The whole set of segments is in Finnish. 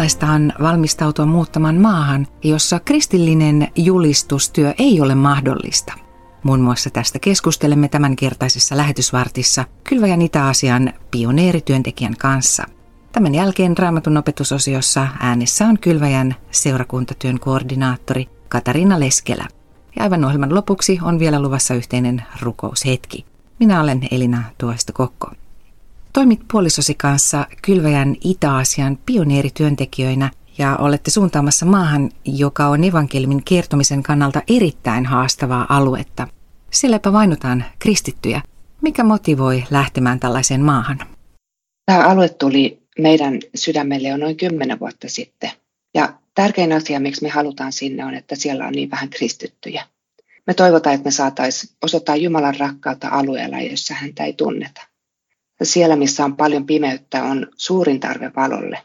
Millaista on valmistautua muuttamaan maahan, jossa kristillinen julistustyö ei ole mahdollista? Muun muassa tästä keskustelemme tämänkertaisessa lähetysvartissa Kylväjän Itä-Asian pioneerityöntekijän kanssa. Tämän jälkeen Raamatun opetusosiossa äänessä on Kylväjän seurakuntatyön koordinaattori Katariina Leskelä. Ja aivan ohjelman lopuksi on vielä luvassa yhteinen rukoushetki. Minä olen Elina Tuosto Kokko. Toimit puolisosi kanssa Kylväjän Itä-Asian pioneerityöntekijöinä ja olette suuntaamassa maahan, joka on evankeliumin kertomisen kannalta erittäin haastavaa aluetta. Sielläpä vainotaan kristittyjä. Mikä motivoi lähtemään tällaiseen maahan? Tämä alue tuli meidän sydämelle jo noin kymmenen vuotta sitten. Ja tärkein asia, miksi me halutaan sinne, on, että siellä on niin vähän kristittyjä. Me toivotaan, että me saataisiin osoittaa Jumalan rakkautta alueella, jossa häntä ei tunneta. Siellä, missä on paljon pimeyttä, on suurin tarve valolle.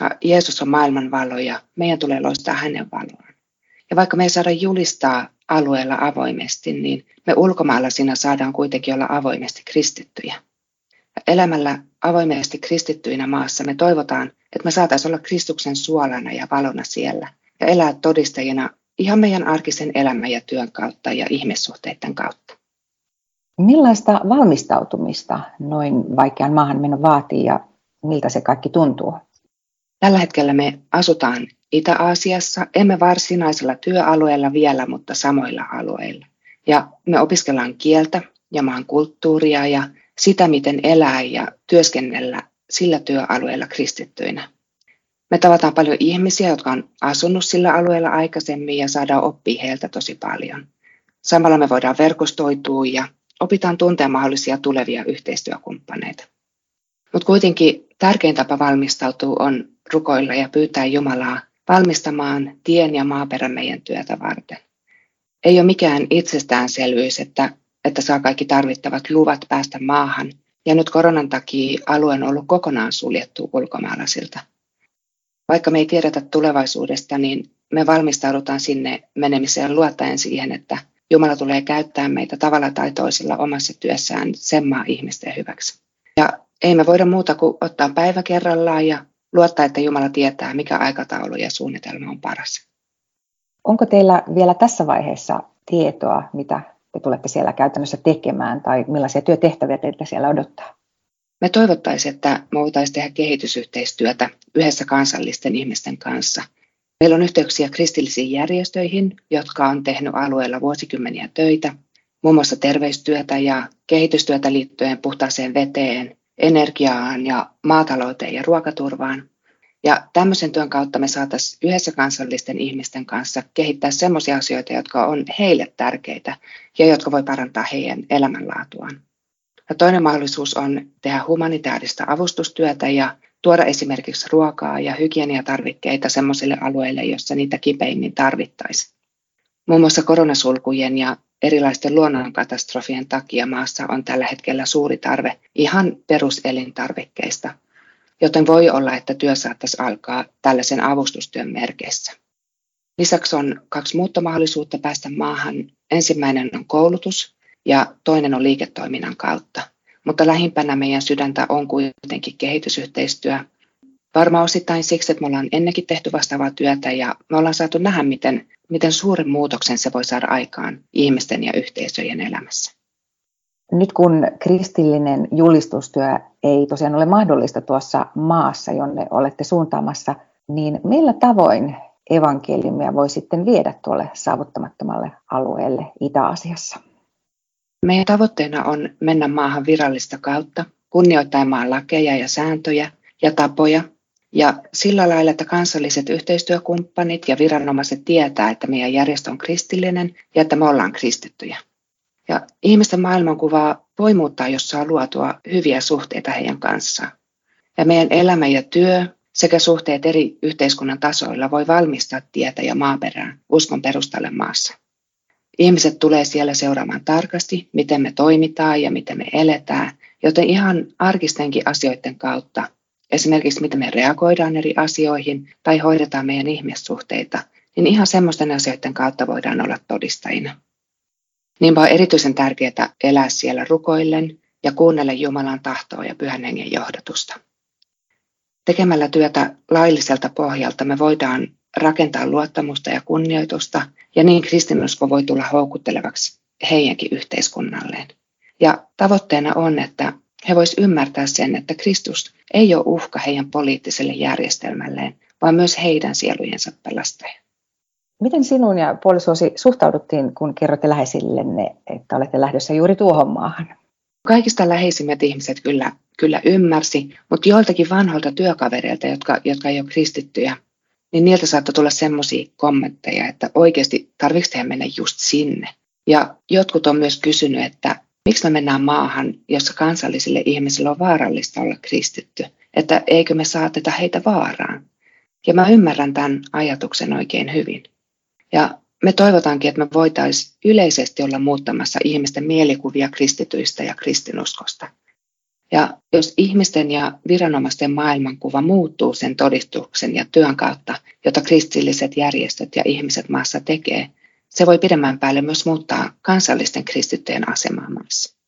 Ja Jeesus on maailman valo ja meidän tulee loistaa hänen valoaan. Ja vaikka me ei saada julistaa alueella avoimesti, niin me ulkomailla siinä saadaan kuitenkin olla avoimesti kristittyjä. Ja elämällä avoimesti kristittyinä maassa me toivotaan, että me saataisiin olla Kristuksen suolana ja valona siellä ja elää todistajina ihan meidän arkisen elämän ja työn kautta ja ihmissuhteiden kautta. Millaista valmistautumista noin vaikean maahanmeno vaatii ja miltä se kaikki tuntuu? Tällä hetkellä me asutaan Itä-Aasiassa, emme varsinaisella työalueella vielä, mutta samoilla alueilla. Ja me opiskellaan kieltä ja maan kulttuuria ja sitä, miten elää ja työskennellä sillä työalueella kristittyinä. Me tavataan paljon ihmisiä, jotka on asunut sillä alueella aikaisemmin ja saadaan oppia heiltä tosi paljon. Samalla me voidaan verkostoitua ja opitaan tuntea mahdollisia tulevia yhteistyökumppaneita. Mutta kuitenkin tärkein tapa valmistautua on rukoilla ja pyytää Jumalaa valmistamaan tien ja maaperän meidän työtä varten. Ei ole mikään itsestäänselvyys, että, että saa kaikki tarvittavat luvat päästä maahan, ja nyt koronan takia alue on ollut kokonaan suljettu ulkomaalaisilta. Vaikka me ei tiedetä tulevaisuudesta, niin me valmistaudutaan sinne menemiseen luottaen siihen, että Jumala tulee käyttää meitä tavalla tai toisella omassa työssään sen maa ihmisten hyväksi. Ja ei me voida muuta kuin ottaa päivä kerrallaan ja luottaa, että Jumala tietää, mikä aikataulu ja suunnitelma on paras. Onko teillä vielä tässä vaiheessa tietoa, mitä te tulette siellä käytännössä tekemään tai millaisia työtehtäviä teiltä siellä odottaa? Me toivottaisiin, että me voitaisiin tehdä kehitysyhteistyötä yhdessä kansallisten ihmisten kanssa. Meillä on yhteyksiä kristillisiin järjestöihin, jotka on tehnyt alueella vuosikymmeniä töitä, muun muassa terveystyötä ja kehitystyötä liittyen puhtaaseen veteen, energiaan ja maatalouteen ja ruokaturvaan. Ja tämmöisen työn kautta me saataisiin yhdessä kansallisten ihmisten kanssa kehittää sellaisia asioita, jotka on heille tärkeitä ja jotka voi parantaa heidän elämänlaatuaan. Ja toinen mahdollisuus on tehdä humanitaarista avustustyötä ja tuoda esimerkiksi ruokaa ja hygieniatarvikkeita sellaisille alueille, joissa niitä kipeimmin tarvittaisiin. Muun muassa koronasulkujen ja erilaisten luonnonkatastrofien takia maassa on tällä hetkellä suuri tarve ihan peruselintarvikkeista, joten voi olla, että työ saattaisi alkaa tällaisen avustustyön merkeissä. Lisäksi on kaksi muuta mahdollisuutta päästä maahan. Ensimmäinen on koulutus ja toinen on liiketoiminnan kautta. Mutta lähimpänä meidän sydäntä on kuitenkin kehitysyhteistyö. Varmaan osittain siksi, että me ollaan ennenkin tehty vastaavaa työtä ja me ollaan saatu nähdä, miten miten suuren muutoksen se voi saada aikaan ihmisten ja yhteisöjen elämässä. Nyt kun kristillinen julistustyö ei tosiaan ole mahdollista tuossa maassa, jonne olette suuntaamassa, niin millä tavoin evankeliumia voi sitten viedä tuolle saavuttamattomalle alueelle Itä-Asiassa? Meidän tavoitteena on mennä maahan virallista kautta, kunnioittaen maan lakeja ja sääntöjä ja tapoja ja sillä lailla, että kansalliset yhteistyökumppanit ja viranomaiset tietää, että meidän järjestö on kristillinen ja että me ollaan kristittyjä. Ja ihmisten maailmankuvaa voi muuttaa, jos saa luotua hyviä suhteita heidän kanssaan. Ja meidän elämä ja työ sekä suhteet eri yhteiskunnan tasoilla voi valmistaa tietä ja maaperää uskon perustalle maassa. Ihmiset tulee siellä seuraamaan tarkasti, miten me toimitaan ja miten me eletään, joten ihan arkistenkin asioiden kautta esimerkiksi miten me reagoidaan eri asioihin tai hoidetaan meidän ihmissuhteita, niin ihan semmoisten asioiden kautta voidaan olla todistajina. Niinpä on erityisen tärkeää elää siellä rukoillen ja kuunnella Jumalan tahtoa ja pyhän hengen johdatusta. Tekemällä työtä lailliselta pohjalta me voidaan rakentaa luottamusta ja kunnioitusta, ja niin kristinusko voi tulla houkuttelevaksi heidänkin yhteiskunnalleen. Ja tavoitteena on, että he voisivat ymmärtää sen, että Kristus ei ole uhka heidän poliittiselle järjestelmälleen, vaan myös heidän sielujensa pelastaja. Miten sinun ja puolisosi suhtauduttiin, kun kerrotte läheisillenne, että olette lähdössä juuri tuohon maahan? Kaikista läheisimmät ihmiset kyllä, kyllä ymmärsi, mutta joiltakin vanhoilta työkavereilta, jotka, jotka ei ole kristittyjä, niin niiltä saattoi tulla semmoisia kommentteja, että oikeasti tarvitsetko mennä just sinne. Ja jotkut on myös kysynyt, että miksi me mennään maahan, jossa kansallisille ihmisille on vaarallista olla kristitty, että eikö me saateta heitä vaaraan. Ja mä ymmärrän tämän ajatuksen oikein hyvin. Ja me toivotaankin, että me voitaisiin yleisesti olla muuttamassa ihmisten mielikuvia kristityistä ja kristinuskosta. Ja jos ihmisten ja viranomaisten maailmankuva muuttuu sen todistuksen ja työn kautta, jota kristilliset järjestöt ja ihmiset maassa tekee, se voi pidemmän päälle myös muuttaa kansallisten kristittyjen asemaa maassa.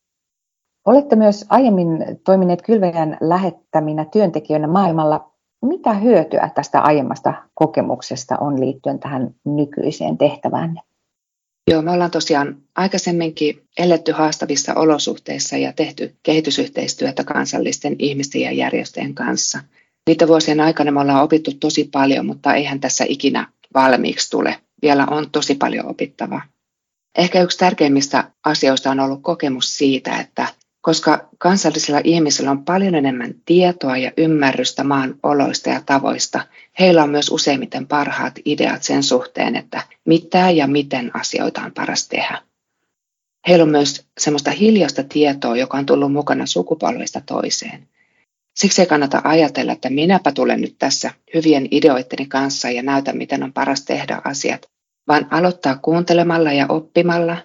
Olette myös aiemmin toimineet kylväjän lähettäminä työntekijöinä maailmalla. Mitä hyötyä tästä aiemmasta kokemuksesta on liittyen tähän nykyiseen tehtävään? Joo, me ollaan tosiaan aikaisemminkin eletty haastavissa olosuhteissa ja tehty kehitysyhteistyötä kansallisten ihmisten ja järjestöjen kanssa. Niitä vuosien aikana me ollaan opittu tosi paljon, mutta eihän tässä ikinä valmiiksi tule. Vielä on tosi paljon opittavaa. Ehkä yksi tärkeimmistä asioista on ollut kokemus siitä, että koska kansallisilla ihmisillä on paljon enemmän tietoa ja ymmärrystä maan oloista ja tavoista, heillä on myös useimmiten parhaat ideat sen suhteen, että mitä ja miten asioita on paras tehdä. Heillä on myös semmoista hiljaista tietoa, joka on tullut mukana sukupolvista toiseen. Siksi ei kannata ajatella, että minäpä tulen nyt tässä hyvien ideoitteni kanssa ja näytän, miten on paras tehdä asiat, vaan aloittaa kuuntelemalla ja oppimalla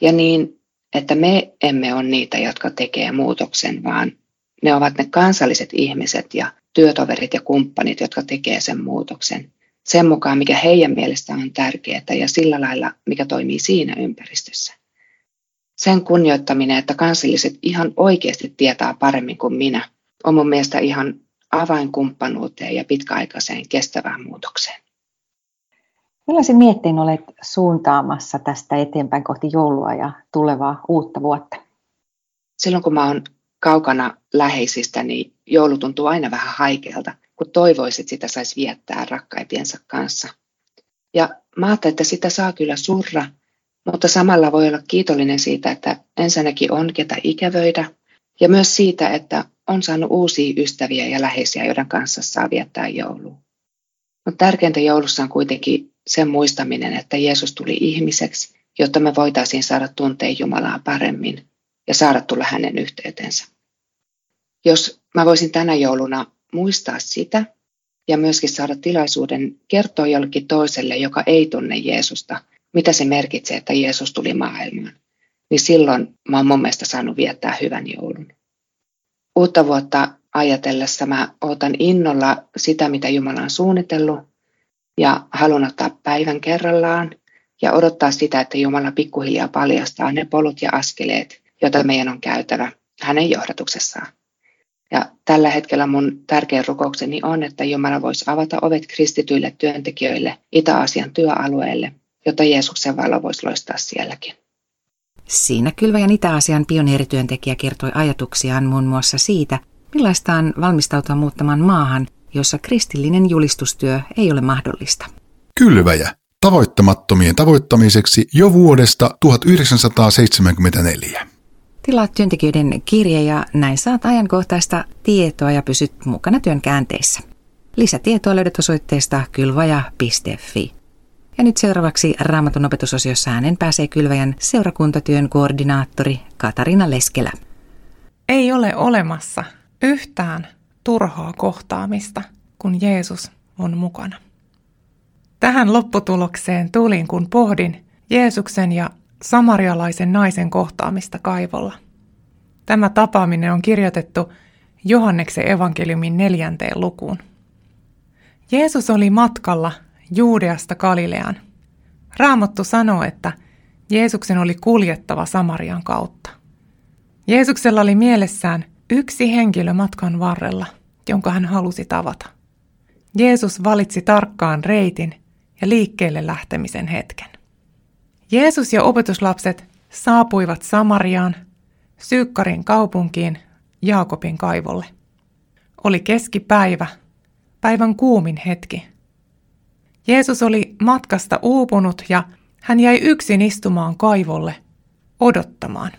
ja niin, että me emme ole niitä, jotka tekee muutoksen, vaan ne ovat ne kansalliset ihmiset ja työtoverit ja kumppanit, jotka tekee sen muutoksen sen mukaan, mikä heidän mielestään on tärkeää ja sillä lailla, mikä toimii siinä ympäristössä. Sen kunnioittaminen, että kansalliset ihan oikeasti tietää paremmin kuin minä, on mun mielestä ihan avainkumppanuuteen ja pitkäaikaiseen kestävään muutokseen. Millaisin miettein olet suuntaamassa tästä eteenpäin kohti joulua ja tulevaa uutta vuotta? Silloin kun mä oon kaukana läheisistä, niin joulu tuntuu aina vähän haikealta, kun toivoisit, että sitä saisi viettää rakkaipiensa kanssa. Ja mä ajattelin, että sitä saa kyllä surra, mutta samalla voi olla kiitollinen siitä, että ensinnäkin on ketä ikävöidä, ja myös siitä, että on saanut uusia ystäviä ja läheisiä, joiden kanssa saa viettää joulua. Mutta tärkeintä joulussa on kuitenkin sen muistaminen, että Jeesus tuli ihmiseksi, jotta me voitaisiin saada tuntea Jumalaa paremmin ja saada tulla hänen yhteytensä. Jos mä voisin tänä jouluna muistaa sitä ja myöskin saada tilaisuuden kertoa jollekin toiselle, joka ei tunne Jeesusta, mitä se merkitsee, että Jeesus tuli maailmaan, niin silloin mä oon mun mielestä saanut viettää hyvän joulun. Uutta vuotta ajatellessa mä otan innolla sitä, mitä Jumala on suunnitellut ja haluan ottaa päivän kerrallaan ja odottaa sitä, että Jumala pikkuhiljaa paljastaa ne polut ja askeleet, joita meidän on käytävä hänen johdatuksessaan. Ja tällä hetkellä mun tärkein rukoukseni on, että Jumala voisi avata ovet kristityille työntekijöille Itä-Aasian työalueelle, jotta Jeesuksen valo voisi loistaa sielläkin. Siinä Kylväjän Itä-Aasian pioneerityöntekijä kertoi ajatuksiaan muun muassa siitä, millaista on valmistautua muuttamaan maahan, jossa kristillinen julistustyö ei ole mahdollista. Kylväjä. Tavoittamattomien tavoittamiseksi jo vuodesta 1974. Tilaa työntekijöiden kirje ja näin saat ajankohtaista tietoa ja pysyt mukana työn käänteissä. Lisätietoa löydät osoitteesta kylvaja.fi. Ja nyt seuraavaksi Raamatun opetusosiossa äänen pääsee Kylväjän seurakuntatyön koordinaattori Katarina Leskelä. Ei ole olemassa yhtään turhaa kohtaamista, kun Jeesus on mukana. Tähän lopputulokseen tulin, kun pohdin Jeesuksen ja samarialaisen naisen kohtaamista kaivolla. Tämä tapaaminen on kirjoitettu Johanneksen evankeliumin neljänteen lukuun. Jeesus oli matkalla Juudeasta Galileaan. Raamattu sanoo, että Jeesuksen oli kuljettava Samarian kautta. Jeesuksella oli mielessään yksi henkilö matkan varrella, jonka hän halusi tavata. Jeesus valitsi tarkkaan reitin ja liikkeelle lähtemisen hetken. Jeesus ja opetuslapset saapuivat Samariaan, Syykkarin kaupunkiin, Jaakobin kaivolle. Oli keskipäivä, päivän kuumin hetki. Jeesus oli matkasta uupunut ja hän jäi yksin istumaan kaivolle, odottamaan.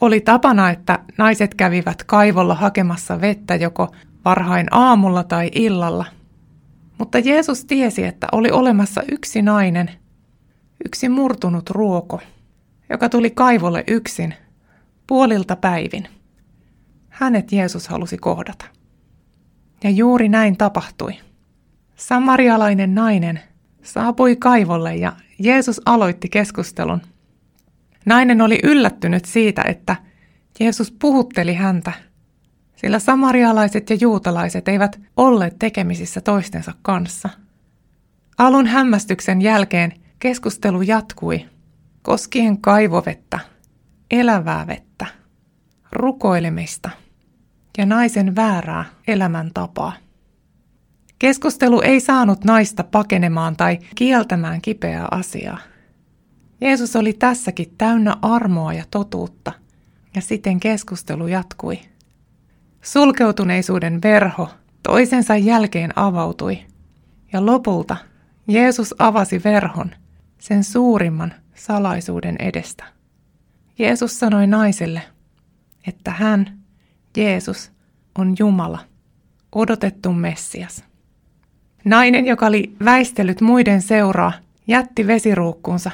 Oli tapana, että naiset kävivät kaivolla hakemassa vettä joko varhain aamulla tai illalla. Mutta Jeesus tiesi, että oli olemassa yksi nainen, yksi murtunut ruoko, joka tuli kaivolle yksin, puolilta päivin. Hänet Jeesus halusi kohdata. Ja juuri näin tapahtui. Samarialainen nainen saapui kaivolle ja Jeesus aloitti keskustelun. Nainen oli yllättynyt siitä, että Jeesus puhutteli häntä, sillä samarialaiset ja juutalaiset eivät olleet tekemisissä toistensa kanssa. Alun hämmästyksen jälkeen keskustelu jatkui koskien kaivovettä, elävää vettä, rukoilemista ja naisen väärää elämäntapaa. Keskustelu ei saanut naista pakenemaan tai kieltämään kipeää asiaa. Jeesus oli tässäkin täynnä armoa ja totuutta, ja siten keskustelu jatkui. Sulkeutuneisuuden verho toisensa jälkeen avautui, ja lopulta Jeesus avasi verhon, sen suurimman salaisuuden edestä. Jeesus sanoi naiselle, että hän, Jeesus, on Jumala, odotettu Messias. Nainen, joka oli väistellyt muiden seuraa, jätti vesiruukkunsa.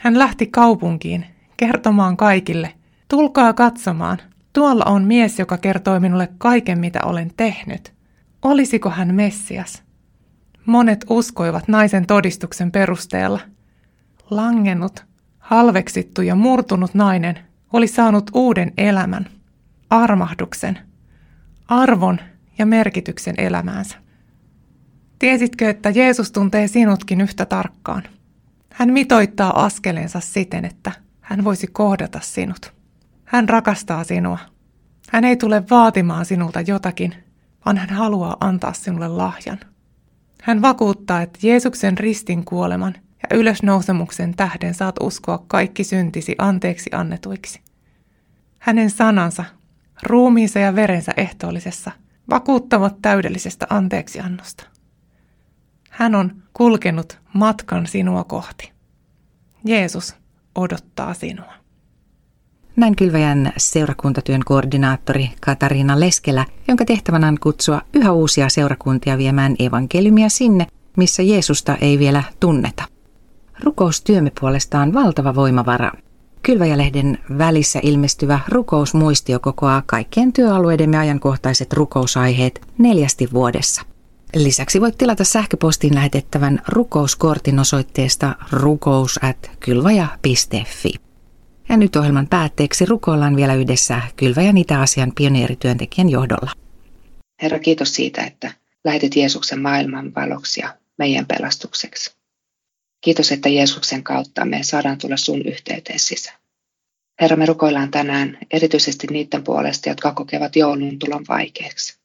Hän lähti kaupunkiin kertomaan kaikille, tulkaa katsomaan, tuolla on mies, joka kertoi minulle kaiken, mitä olen tehnyt. Olisiko hän Messias? Monet uskoivat naisen todistuksen perusteella. Langennut, halveksittu ja murtunut nainen oli saanut uuden elämän, armahduksen, arvon ja merkityksen elämäänsä. Tiesitkö, että Jeesus tuntee sinutkin yhtä tarkkaan? Hän mitoittaa askelensa siten, että hän voisi kohdata sinut. Hän rakastaa sinua. Hän ei tule vaatimaan sinulta jotakin, vaan hän haluaa antaa sinulle lahjan. Hän vakuuttaa, että Jeesuksen ristin kuoleman ja ylösnousemuksen tähden saat uskoa kaikki syntisi anteeksi annetuiksi. Hänen sanansa, ruumiinsa ja verensä ehtoollisessa, vakuuttavat täydellisestä anteeksiannosta. Hän on kulkenut matkan sinua kohti. Jeesus odottaa sinua. Näin Kylväjän seurakuntatyön koordinaattori Katariina Leskelä, jonka tehtävänä on kutsua yhä uusia seurakuntia viemään evankeliumia sinne, missä Jeesusta ei vielä tunneta. Rukoustyömme puolestaan valtava voimavara. Kylväjälehden välissä ilmestyvä rukousmuistio kokoaa kaikkien työalueidemme ajankohtaiset rukousaiheet neljästi vuodessa. Lisäksi voit tilata sähköpostiin lähetettävän rukouskortin osoitteesta rukous.kylvaja.fi. Ja nyt ohjelman päätteeksi rukoillaan vielä yhdessä Kylväjän Itä-Asian pioneerityöntekijän johdolla. Herra, kiitos siitä, että lähetit Jeesuksen maailman valoksi ja meidän pelastukseksi. Kiitos, että Jeesuksen kautta me saadaan tulla sun yhteyteen sisään. Herra, me rukoillaan tänään erityisesti niiden puolesta, jotka kokevat joulun tulon vaikeaksi.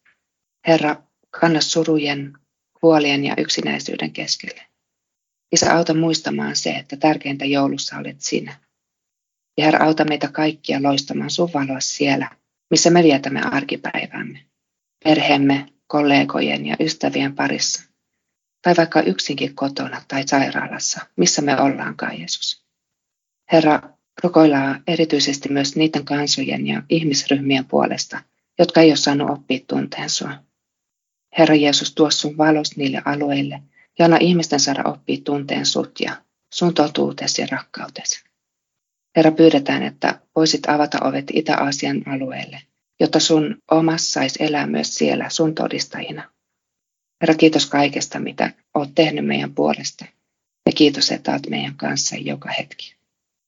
Herra, kanna surujen, huolien ja yksinäisyyden keskelle. Isä, auta muistamaan se, että tärkeintä joulussa olet sinä. Ja Herra, auta meitä kaikkia loistamaan sun valoa siellä, missä me vietämme arkipäivämme. Perheemme, kollegojen ja ystävien parissa. Tai vaikka yksinkin kotona tai sairaalassa, missä me ollaankaan, Jeesus. Herra, rukoillaan erityisesti myös niiden kansojen ja ihmisryhmien puolesta, jotka ei ole saanut oppia tunteen sua. Herra Jeesus, tuo sun valos niille alueille ja anna ihmisten saada oppia tunteen sut ja sun totuutesi ja rakkautesi. Herra, pyydetään, että voisit avata ovet Itä-Aasian alueelle, jotta sun omas saisi elää myös siellä sun todistajina. Herra, kiitos kaikesta, mitä oot tehnyt meidän puolesta. Ja kiitos, että olet meidän kanssa joka hetki.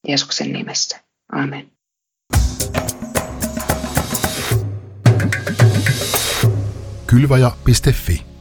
Jeesuksen nimessä. Amen. Kylvaja.fi